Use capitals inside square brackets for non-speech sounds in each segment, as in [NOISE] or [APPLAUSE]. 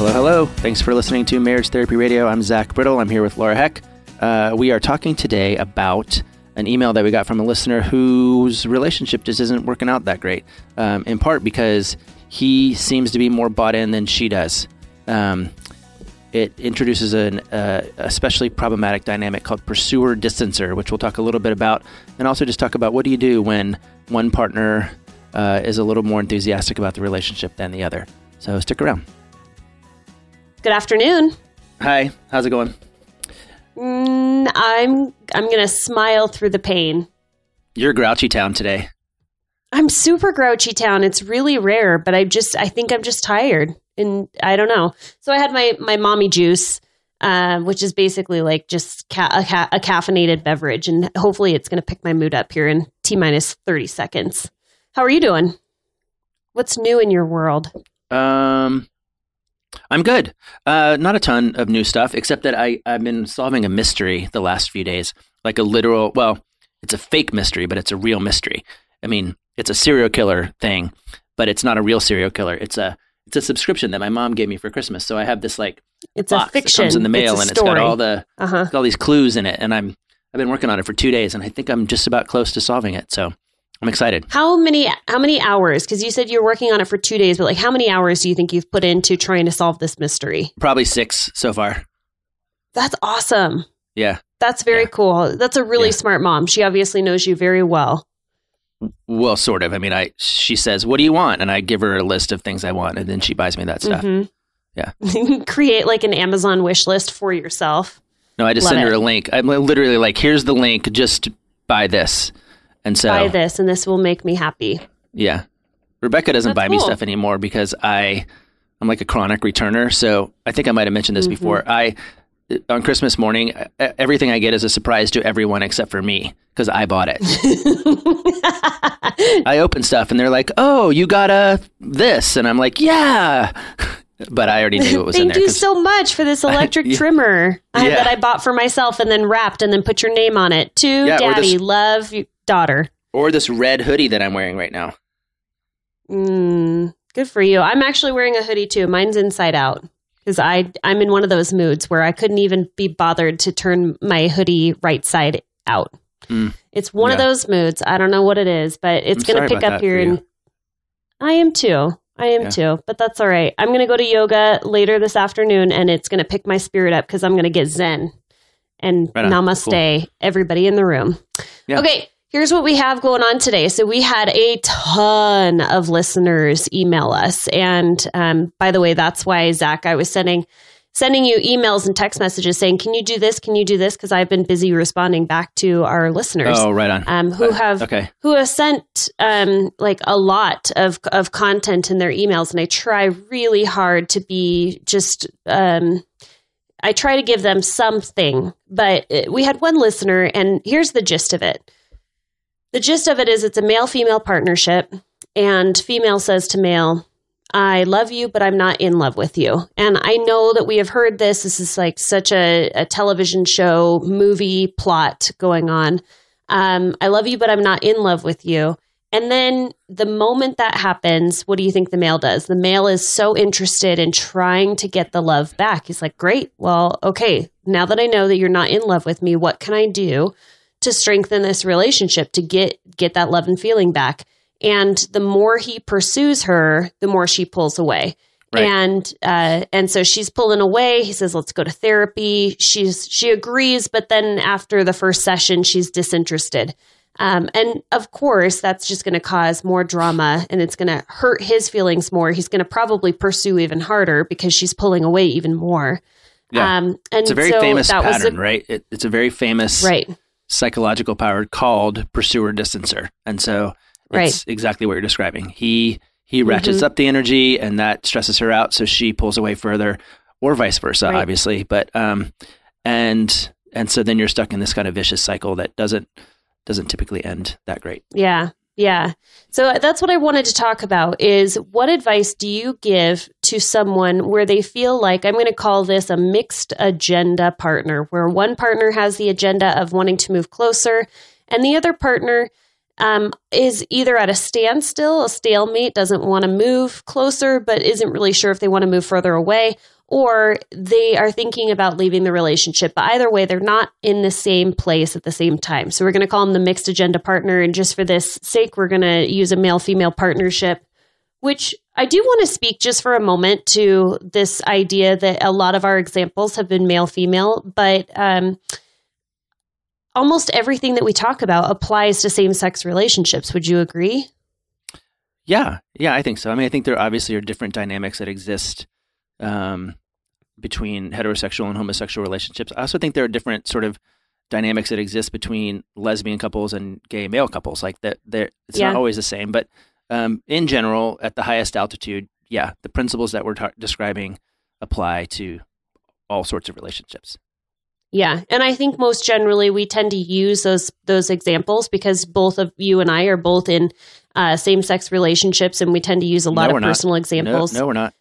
Hello, hello. Thanks for listening to Marriage Therapy Radio. I'm Zach Brittle. I'm here with Laura Heck. Uh, we are talking today about an email that we got from a listener whose relationship just isn't working out that great, um, in part because he seems to be more bought in than she does. Um, it introduces an uh, especially problematic dynamic called pursuer distancer, which we'll talk a little bit about, and also just talk about what do you do when one partner uh, is a little more enthusiastic about the relationship than the other. So stick around. Good afternoon. Hi, how's it going? Mm, I'm I'm gonna smile through the pain. You're grouchy town today. I'm super grouchy town. It's really rare, but I just I think I'm just tired, and I don't know. So I had my my mommy juice, uh, which is basically like just ca- a, ca- a caffeinated beverage, and hopefully it's gonna pick my mood up here in t minus thirty seconds. How are you doing? What's new in your world? Um, I'm good. Uh, not a ton of new stuff, except that I, I've been solving a mystery the last few days. Like a literal, well, it's a fake mystery, but it's a real mystery. I mean, it's a serial killer thing, but it's not a real serial killer. It's a it's a subscription that my mom gave me for Christmas. So I have this like It's box a fiction. that comes in the mail, it's and it's got all the uh-huh. all these clues in it. And I'm I've been working on it for two days, and I think I'm just about close to solving it. So I'm excited. How many how many hours? Because you said you're working on it for two days, but like how many hours do you think you've put into trying to solve this mystery? Probably six so far. That's awesome. Yeah. That's very Yeah. cool. That's a really Yeah. smart mom. She obviously knows you very well. Well, sort of. I mean, I she says, "What do you want?" and I give her a list of things I want, and then she buys me that stuff. Mhm. Yeah. [LAUGHS] Create like an Amazon wish list for yourself. No, I just Love send her it. a link. I'm literally like, "Here's the link. Just buy this." And so, Buy this, and this will make me happy. yeah, Rebecca doesn't That's buy me stuff anymore because I, I'm like a chronic returner. So I think I might have mentioned this Mm-hmm. before. I on Christmas morning, everything I get is a surprise to everyone except for me because I bought it. [LAUGHS] I open stuff and they're like, "Oh, you got a this," and I'm like, "Yeah," but I already knew it was in Thank there. you 'cause- so much for this [LAUGHS] electric Yeah. trimmer I, that I bought for myself and then wrapped and then put your name on it. To Yeah, daddy, this- love, you- daughter. or this red hoodie that I'm wearing right now. Mm, good for you. I'm actually wearing a hoodie too. Mine's inside out because I I'm in one of those moods where I couldn't even be bothered to turn my hoodie right side out. Mm. It's one of those moods. I don't know what it is, but it's going to pick up here. And I am too. I am Yeah. too. But that's all right. I'm going to go to yoga later this afternoon, and it's going to pick my spirit up because I'm going to get zen and Right namaste, everybody in the room. Yeah. Okay, here's what we have going on today. So we had a ton of listeners email us, and um, by the way, that's why Zach, I was sending sending you emails and text messages saying, "Can you do this? Can you do this?" Because I've been busy responding back to our listeners. Oh, right on. Um, who Uh, have okay. who have sent um, like a lot of of content in their emails, and I try really hard to be just. Um, I try to give them something, but uh, we had one listener, and here's the gist of it. The gist of it is it's a male female partnership, and female says to male, I love you, but I'm not in love with you. And I know that we have heard this. This is like such a, a television show, movie plot going on. Um, I love you, but I'm not in love with you. And then the moment that happens, what do you think the male does? The male is so interested in trying to get the love back. He's like, Great, well, okay, now that I know that you're not in love with me, what can I do to strengthen this relationship to get get that love and feeling back? And the more he pursues her, the more she pulls away. Right. And uh, and so she's pulling away. He says, "Let's go to therapy." She's she agrees, but then after the first session, she's disinterested. Um, and of course, that's just going to cause more drama and it's going to hurt his feelings more. He's going to probably pursue even harder because she's pulling away even more. Yeah. Um, and it's a very so famous pattern, a, right? It, it's a very famous right. Psychological power called pursuer distancer. And so it's right. exactly what you're describing. He he ratchets mm-hmm. up the energy and that stresses her out so she pulls away further or vice versa right. obviously but um and and so then you're stuck in this kind of vicious cycle that doesn't doesn't typically end that great. Yeah. Yeah. So that's what I wanted to talk about is what advice do you give to someone where they feel like I'm going to call this a mixed agenda partner where one partner has the agenda of wanting to move closer and the other partner um, is either at a standstill, a stalemate, doesn't want to move closer, but isn't really sure if they want to move further away, or they are thinking about leaving the relationship. But either way, they're not in the same place at the same time. So we're going to call them the mixed agenda partner. And just for this sake, we're going to use a male female partnership, which I do want to speak just for a moment to this idea that a lot of our examples have been male female, but um, almost everything that we talk about applies to same sex relationships. Would you agree? Yeah, yeah, I think so. I mean, I think there obviously are different dynamics that exist um, between heterosexual and homosexual relationships. I also think there are different sort of dynamics that exist between lesbian couples and gay male couples. Like that, there it's yeah. not always the same, but um, in general, at the highest altitude, yeah, the principles that we're ta- describing apply to all sorts of relationships. Yeah, and I think most generally we tend to use those those examples because both of you and I are both in uh, same sex relationships, and we tend to use a lot no, of personal not. examples. No, no, we're not.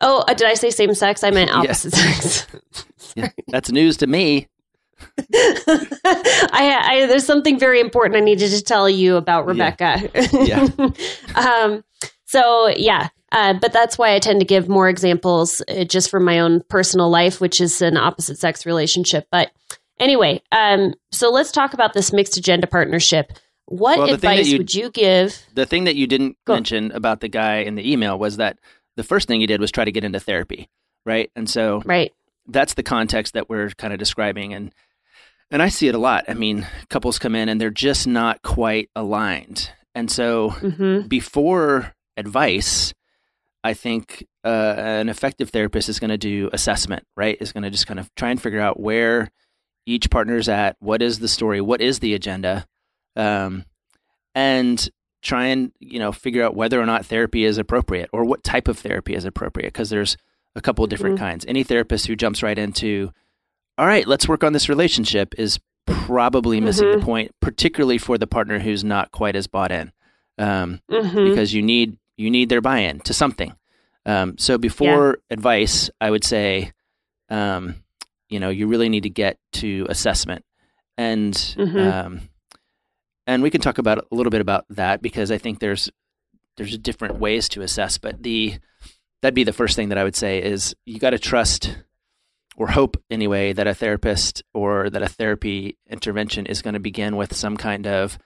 Oh, uh, did I say same sex? I meant [LAUGHS] opposite sex. [LAUGHS] yeah, that's news to me. [LAUGHS] I, I, there's something very important I needed to tell you about Rebecca. Yeah. yeah. um, so yeah, uh, but that's why I tend to give more examples uh, just from my own personal life, which is an opposite sex relationship. But anyway, um, so let's talk about this mixed agenda partnership. What well, advice you, would you give? The thing that you didn't mention about the guy in the email was that the first thing he did was try to get into therapy, right? And so right. that's the context that we're kind of describing and and I see it a lot. I mean, couples come in and they're just not quite aligned. And so mm-hmm. before advice, I think uh, an effective therapist is going to do assessment, right? Is going to just kind of try and figure out where each partner's at, what is the story, what is the agenda, um, and try and you know figure out whether or not therapy is appropriate or what type of therapy is appropriate because there's a couple of different mm-hmm. kinds. Any therapist who jumps right into, all right, let's work on this relationship is probably missing mm-hmm. the point, particularly for the partner who's not quite as bought in, um, mm-hmm. because you need you need their buy-in to something. Um, so before yeah. advice, I would say, um, you know, you really need to get to assessment and mm-hmm. um, and we can talk about a little bit about that because I think there's there's different ways to assess, but the that'd be the first thing that I would say is you got to trust or hope anyway that a therapist or that a therapy intervention is going to begin with some kind of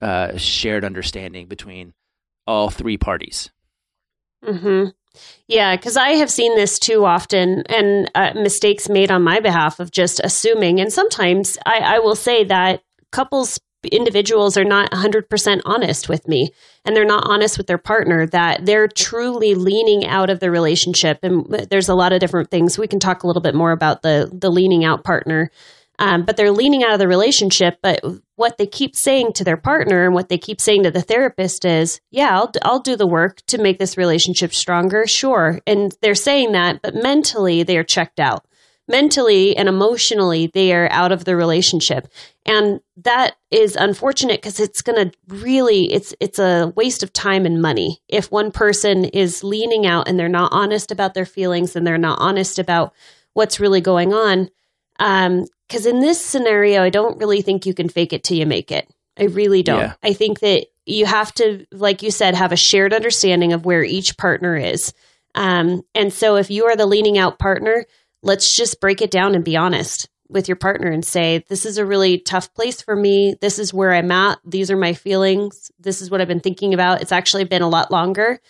uh, shared understanding between all three parties. Hmm. Yeah, because I have seen this too often, and uh, mistakes made on my behalf of just assuming. And sometimes I, I will say that couples individuals are not 100% honest with me and they're not honest with their partner that they're truly leaning out of the relationship. And there's a lot of different things. We can talk a little bit more about the the leaning out partner. Um, but they're leaning out of the relationship but what they keep saying to their partner and what they keep saying to the therapist is yeah I'll, I'll do the work to make this relationship stronger sure. And they're saying that but mentally they're checked out mentally and emotionally they are out of the relationship. And that is unfortunate because it's going to really it's it's a waste of time and money. If one person is leaning out and they're not honest about their feelings and they're not honest about what's really going on because um, in this scenario i don't really think you can fake it till you make it. I really don't. Yeah. i think that you have to like you said have a shared understanding of where each partner is. Um, and so if you are the leaning out partner let's just break it down and be honest with your partner and say, This is a really tough place for me. This is where I'm at. These are my feelings. This is what I've been thinking about. It's actually been a lot longer.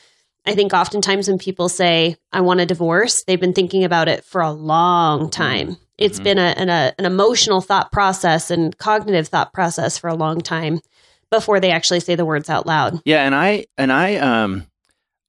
I think oftentimes when people say, I want a divorce, they've been thinking about it for a long time. It's mm-hmm. been a, an, a, an emotional thought process and cognitive thought process for a long time before they actually say the words out loud. Yeah. And I, and I, um,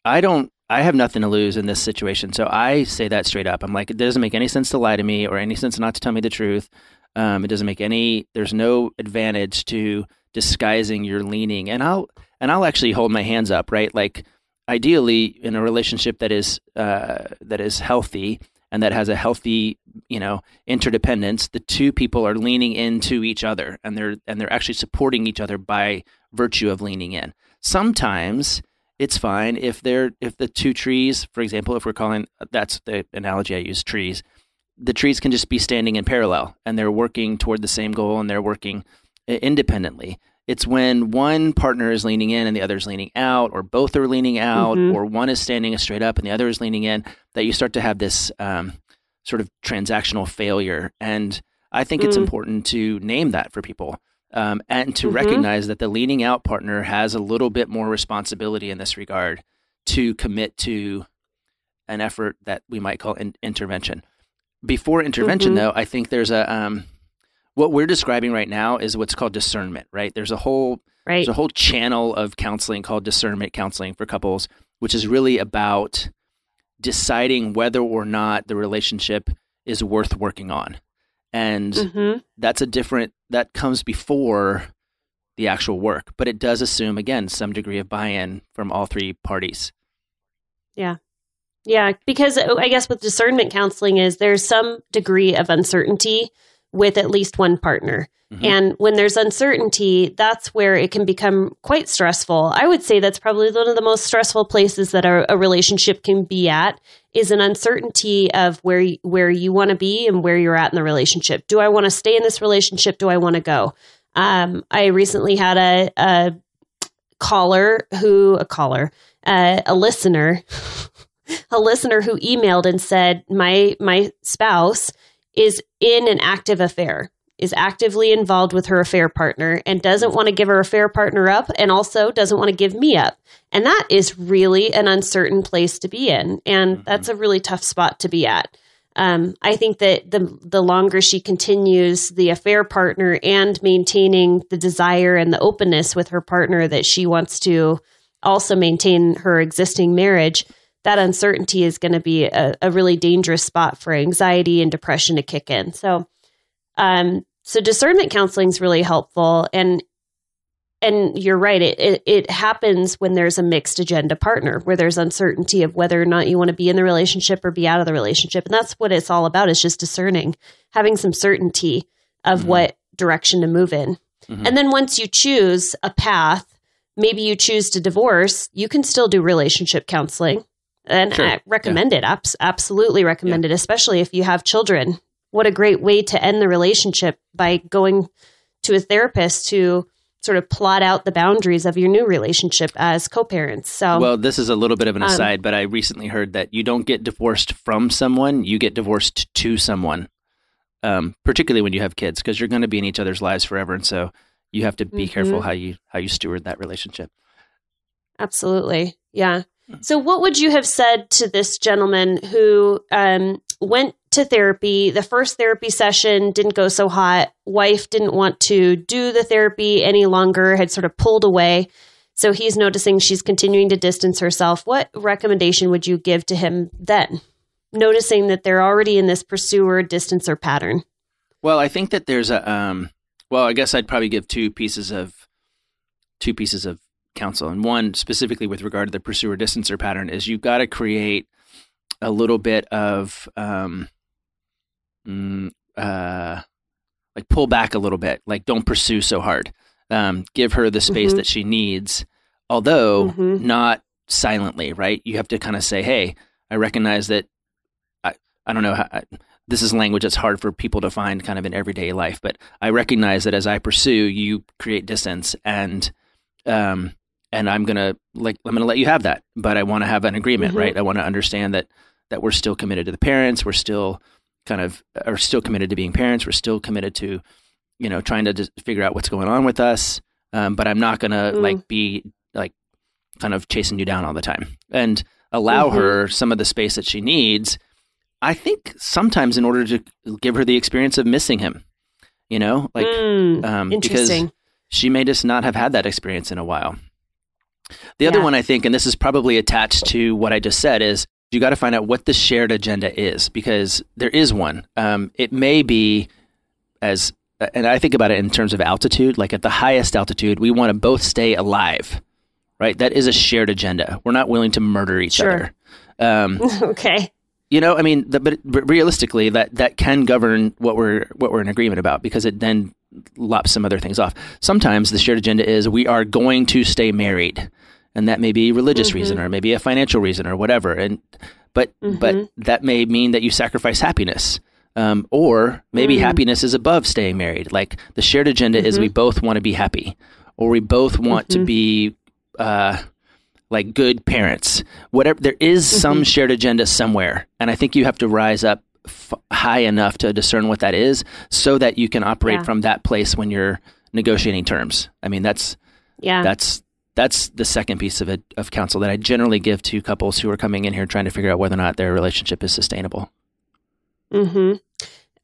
I don't I have nothing to lose in this situation. So I say that straight up. I'm like, it doesn't make any sense to lie to me or any sense not to tell me the truth. Um, it doesn't make any, there's no advantage to disguising your leaning. And I'll, and I'll actually hold my hands up, right? Like ideally in a relationship that is, uh, that is healthy and that has a healthy, you know, interdependence, the two people are leaning into each other and they're, and they're actually supporting each other by virtue of leaning in. Sometimes, it's fine if they're if the two trees, for example, if we're calling that's the analogy I use trees, the trees can just be standing in parallel and they're working toward the same goal and they're working independently. It's when one partner is leaning in and the other is leaning out, or both are leaning out, mm-hmm. or one is standing straight up and the other is leaning in, that you start to have this um, sort of transactional failure. And I think mm. it's important to name that for people um, and to mm-hmm. recognize that the leaning out partner has a little bit more responsibility in this regard to commit to an effort that we might call in- intervention. Before intervention, mm-hmm. though, I think there's a um, what we're describing right now is what's called discernment. Right? There's a whole right. there's a whole channel of counseling called discernment counseling for couples, which is really about deciding whether or not the relationship is worth working on and mm-hmm. that's a different that comes before the actual work but it does assume again some degree of buy-in from all three parties yeah yeah because i guess with discernment counseling is there's some degree of uncertainty with at least one partner Mm-hmm. And when there's uncertainty, that's where it can become quite stressful. I would say that's probably one of the most stressful places that a, a relationship can be at is an uncertainty of where where you want to be and where you're at in the relationship. Do I want to stay in this relationship? Do I want to go? Um, I recently had a, a caller who a caller uh, a listener [LAUGHS] a listener who emailed and said my my spouse is in an active affair is actively involved with her affair partner and doesn't want to give her affair partner up and also doesn't want to give me up. And that is really an uncertain place to be in. And mm-hmm. that's a really tough spot to be at. Um, I think that the the longer she continues the affair partner and maintaining the desire and the openness with her partner that she wants to also maintain her existing marriage, that uncertainty is going to be a, a really dangerous spot for anxiety and depression to kick in. So um, so discernment counseling is really helpful, and and you're right. It, it, it happens when there's a mixed agenda partner, where there's uncertainty of whether or not you want to be in the relationship or be out of the relationship, and that's what it's all about. Is just discerning, having some certainty of mm-hmm. what direction to move in, mm-hmm. and then once you choose a path, maybe you choose to divorce, you can still do relationship counseling. And sure. I recommend yeah. it. Abs- absolutely recommend yeah. it, especially if you have children what a great way to end the relationship by going to a therapist to sort of plot out the boundaries of your new relationship as co-parents. So Well, this is a little bit of an um, aside, um, but I recently heard that you don't get divorced from someone, you get divorced to someone. Um, particularly when you have kids because you're going to be in each other's lives forever and so you have to be mm-hmm. careful how you how you steward that relationship. Absolutely. Yeah. So what would you have said to this gentleman who um, went to therapy. The first therapy session didn't go so hot. Wife didn't want to do the therapy any longer, had sort of pulled away. So he's noticing she's continuing to distance herself. What recommendation would you give to him then? Noticing that they're already in this pursuer distancer pattern. Well, I think that there's a um well, I guess I'd probably give two pieces of two pieces of counsel. And one specifically with regard to the pursuer distancer pattern is you've got to create a little bit of um mm, uh, like pull back a little bit, like don't pursue so hard. Um, give her the space Mhm. that she needs, although Mhm. not silently, right? You have to kind of say, "Hey, I recognize that." I I don't know how. I, this is language that's hard for people to find kind of in everyday life, but I recognize that as I pursue, you create distance, and um, and I'm gonna like I'm gonna let you have that, but I want to have an agreement, Mhm. right? I want to understand that that we're still committed to the parents, we're still kind of are still committed to being parents, we're still committed to you know trying to just figure out what's going on with us, um, but I'm not gonna Mm. like be like kind of chasing you down all the time, and allow Mhm. her some of the space that she needs. I think sometimes in order to give her the experience of missing him, you know, like Mm, um, because she may just not have had that experience in a while. The other Yeah. one I think, and this is probably attached to what I just said, is you got to find out what the shared agenda is because there is one. Um, it may be as, and I think about it in terms of altitude. Like at the highest altitude, we want to both stay alive, right? That is a shared agenda. We're not willing to murder each Sure. other. Um, [LAUGHS] okay. you know, I mean, the, but, but realistically, that that can govern what we're what we're in agreement about because it then lops some other things off. Sometimes the shared agenda is we are going to stay married, and that may be a religious Mm-hmm. reason or maybe a financial reason or whatever. And but but Mm-hmm. that may mean that you sacrifice happiness. Um, or maybe Mm. happiness is above staying married. Like the shared agenda is Mm-hmm. we both want to be happy, or we both want to be uh, like good parents. Whatever there is some shared agenda somewhere, and I think you have to rise up f- high enough to discern what that is, so that you can operate Yeah. from that place when you're negotiating terms. I mean, that's Yeah. that's that's the second piece of it, of counsel that I generally give to couples who are coming in here trying to figure out whether or not their relationship is sustainable. hmm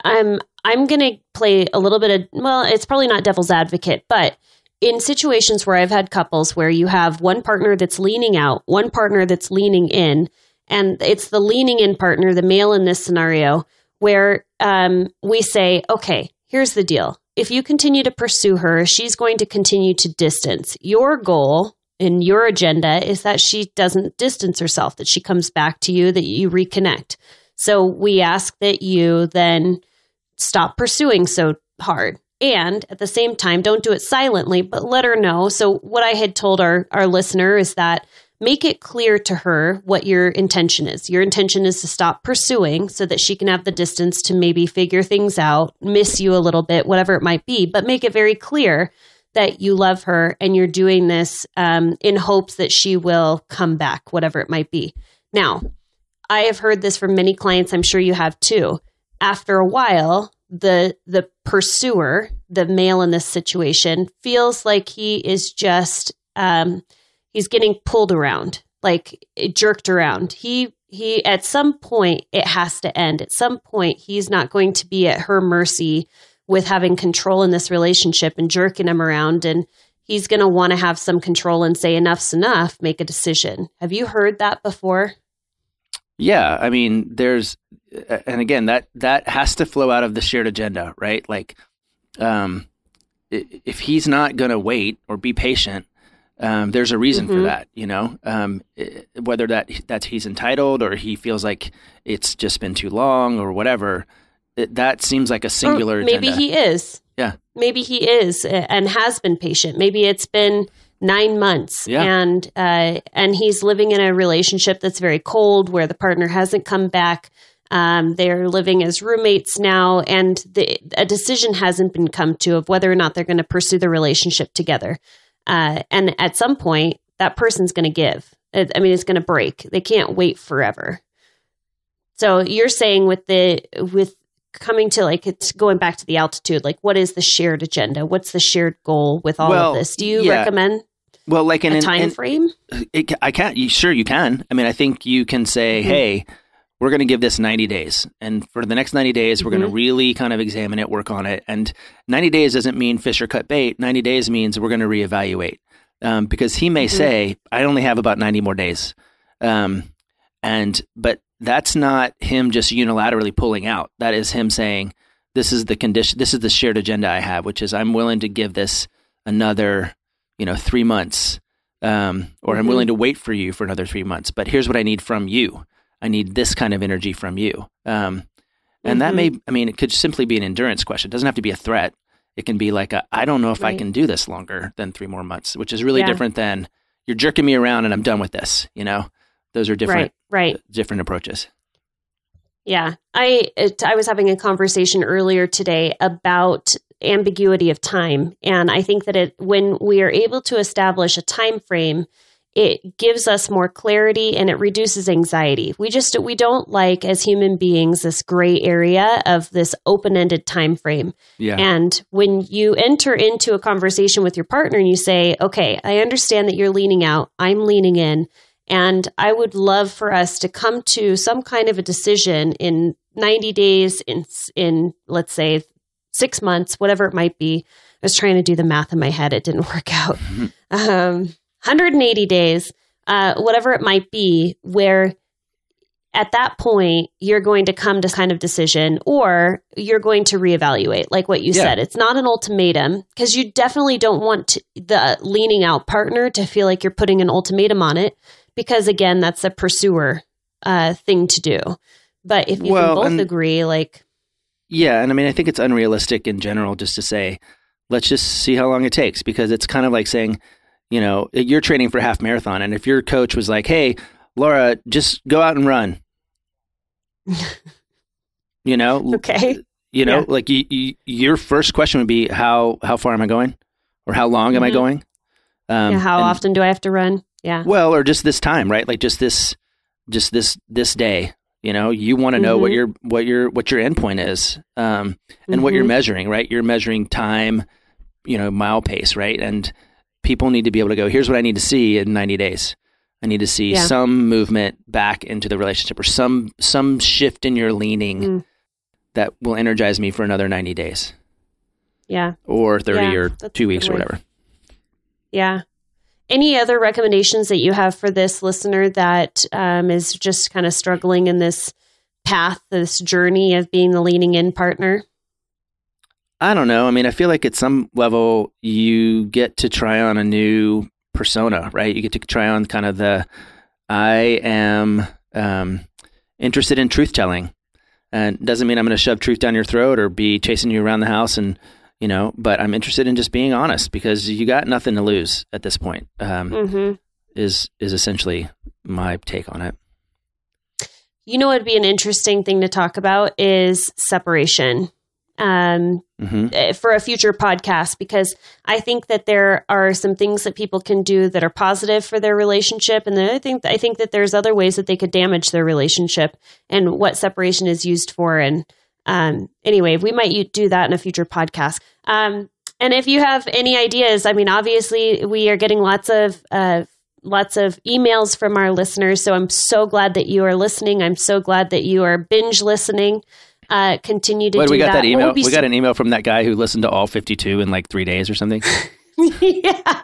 I'm I'm gonna play a little bit of well, it's probably not devil's advocate, but in situations where I've had couples where you have one partner that's leaning out, one partner that's leaning in, and it's the leaning in partner, the male in this scenario, where um, we say, okay, here's the deal. If you continue to pursue her, she's going to continue to distance. Your goal in your agenda is that she doesn't distance herself, that she comes back to you, that you reconnect. So we ask that you then stop pursuing so hard. And at the same time, don't do it silently, but let her know. So what I had told our, our listener is that make it clear to her what your intention is. Your intention is to stop pursuing so that she can have the distance to maybe figure things out, miss you a little bit, whatever it might be, but make it very clear that you love her and you're doing this um, in hopes that she will come back, whatever it might be. Now, I have heard this from many clients. I'm sure you have too. After a while, the the pursuer, the male in this situation, feels like he is just um, he's getting pulled around, like jerked around. He he at some point it has to end. At some point, he's not going to be at her mercy with having control in this relationship and jerking him around and he's going to want to have some control and say enough's enough make a decision have you heard that before Yeah, I mean, there's, and again, that that has to flow out of the shared agenda, right? Like, um, if he's not going to wait or be patient, um, there's a reason for Mhm. that, you know. Um, i- whether that that's he's entitled or he feels like it's just been too long or whatever, it, that seems like a singular. Or maybe agenda. he is Yeah. maybe he is uh, and has been patient maybe it's been nine months Yeah. and uh, and he's living in a relationship that's very cold where the partner hasn't come back um, they're living as roommates now and the, a decision hasn't been come to of whether or not they're going to pursue the relationship together uh, and at some point that person's going to give i I mean it's going to break they can't wait forever so you're saying with the with coming to like it's going back to the altitude like what is the shared agenda what's the shared goal with all Well, of this do you yeah. recommend well, like in a an- time in- frame it, I can't. You, sure, you can. I mean, I think you can say, Mhm. "Hey, we're going to give this 90 days, and for the next 90 days, we're going to really kind of examine it, work on it." And 90 days doesn't mean fish or cut bait. 90 days means we're going to reevaluate, um, because he may Mhm. say, "I only have about 90 more days," um, and but that's not him just unilaterally pulling out. That is him saying, "This is the condition. This is the shared agenda I have, which is I'm willing to give this another." you know, three months, um, or I'm Mhm. willing to wait for you for another three months. But here's what I need from you. I need this kind of energy from you. Um, And that may, I mean, it could simply be an endurance question. It doesn't have to be a threat. It can be like, I don't know if Right. I can do this longer than three more months, which is really Yeah. different than you're jerking me around and I'm done with this. You know, those are different, Right, right. different approaches. Yeah. I it, I was having a conversation earlier today about ambiguity of time and I think that it when we are able to establish a time frame it gives us more clarity and it reduces anxiety. We just we don't like as human beings this gray area of this open-ended time frame. Yeah. And when you enter into a conversation with your partner and you say, okay, I understand that you're leaning out, I'm leaning in, and I would love for us to come to some kind of a decision in 90 days, in, in let's say six months, whatever it might be. I was trying to do the math in my head, it didn't work out. [LAUGHS] Um, 180 days, uh, whatever it might be, where at that point you're going to come to kind of decision or you're going to reevaluate like what you Yeah. said it's not an ultimatum because you definitely don't want to, the leaning out partner to feel like you're putting an ultimatum on it because again that's a pursuer uh, thing to do but if you Well, can both agree like Yeah, and I mean, I think it's unrealistic in general just to say, let's just see how long it takes because it's kind of like saying, you know, you're training for a half marathon, and if your coach was like, "Hey, Laura, just go out and run," [LAUGHS] you know, okay you know, Yeah. like you, you, your first question would be, "How how far am I going?" or "How long am I Mhm. going?" Um, yeah, how and- often do i have to run yeah Well, or just this time, right? Like just this, just this this day. You know, you want to know what Mhm. your what your what your endpoint is, um, and what you're Mhm. measuring, right? You're measuring time, you know, mile pace, right? And people need to be able to go. Here's what I need to see in 90 days. I need to see Yeah. some movement back into the relationship, or some some shift in your leaning Mm. that will energize me for another 90 days, yeah or 30, Yeah, or two weeks, or whatever. Yeah. Any other recommendations that you have for this listener that um, is just kind of struggling in this path, this journey of being the leaning in partner? I don't know. I mean, I feel like at some level you get to try on a new persona, right? You get to try on kind of the I am um, interested in truth telling, and doesn't mean I'm going to shove truth down your throat or be chasing you around the house, and you know. But I'm interested in just being honest because you got nothing to lose at this point. Um, Mm-hmm. Is is essentially my take on it. You know, what would be an interesting thing to talk about is separation. Um, hmm eh, for a future podcast because I think that there are some things that people can do that are positive for their relationship, and then I think I think that there's other ways that they could damage their relationship, and what separation is used for. And um, anyway, we might do that in a future podcast. Um, and if you have any ideas, I mean, obviously we are getting lots of. Uh, Lots of emails from our listeners. So I'm so glad that you are listening. I'm so glad that you are binge listening. Uh, continue to What do we got that, What email? be We got an email from that guy who listened to all 52 in like three days or something. [LAUGHS] yeah.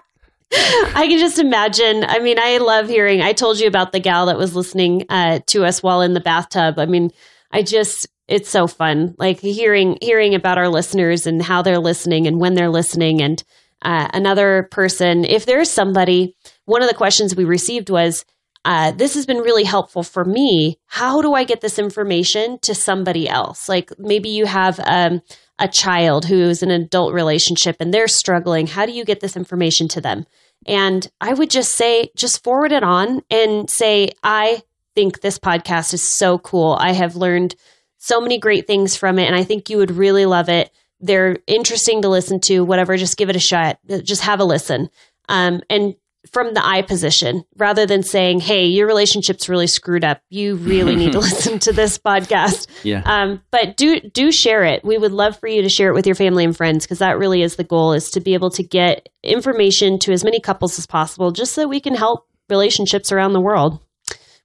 I can just imagine. I mean, I love hearing. I told you about the gal that was listening uh, to us while in the bathtub. I mean, I just it's so fun, like hearing hearing about our listeners and how they're listening and when they're listening. And uh, another person, if there's somebody, one of the questions we received was, uh, "This has been really helpful for me. How do I get this information to somebody else? Like maybe you have." Um, a child who's in an adult relationship and they're struggling, how do you get this information to them? And I would just say, just forward it on and say, I think this podcast is so cool. I have learned so many great things from it, and I think you would really love it. They're interesting to listen to, whatever, just give it a shot. Just have a listen. Um, and from the I position, rather than saying, hey, your relationship's really screwed up. You really need to [LAUGHS] listen to this podcast. Yeah. Um, but do do share it. We would love for you to share it with your family and friends because that really is the goal: is to be able to get information to as many couples as possible, just so we can help relationships around the world.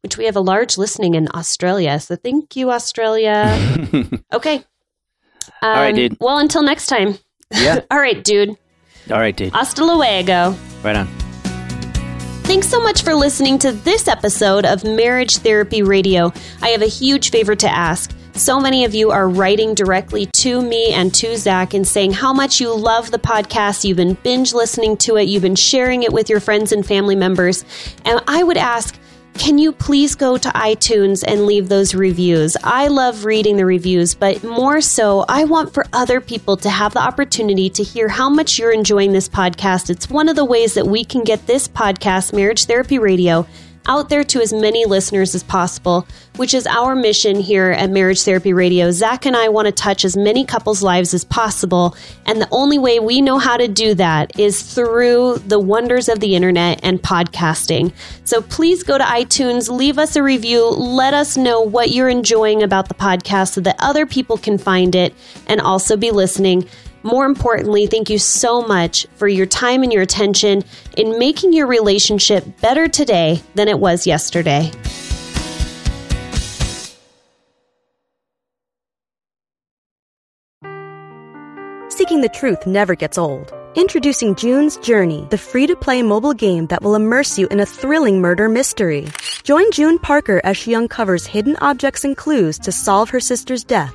Which we have a large listening in Australia, so thank you, Australia. [LAUGHS] okay. Um, All right, dude. Well, until next time. yeah. [LAUGHS] All right, dude. All right, dude. Hasta luego. Right on. Thanks so much for listening to this episode of Marriage Therapy Radio. I have a huge favor to ask. So many of you are writing directly to me and to Zach and saying how much you love the podcast. You've been binge listening to it, you've been sharing it with your friends and family members. And I would ask, can you please go to iTunes and leave those reviews? I love reading the reviews, but more so, I want for other people to have the opportunity to hear how much you're enjoying this podcast. It's one of the ways that we can get this podcast, Marriage Therapy Radio, out there to as many listeners as possible, which is our mission here at Marriage Therapy Radio. Zach and I want to touch as many couples' lives as possible, and the only way we know how to do that is through the wonders of the internet and podcasting. So please go to iTunes, leave us a review, let us know what you're enjoying about the podcast so that other people can find it and also be listening. More importantly, thank you so much for your time and your attention in making your relationship better today than it was yesterday. Seeking the truth never gets old. Introducing June's Journey, the free to play mobile game that will immerse you in a thrilling murder mystery. Join June Parker as she uncovers hidden objects and clues to solve her sister's death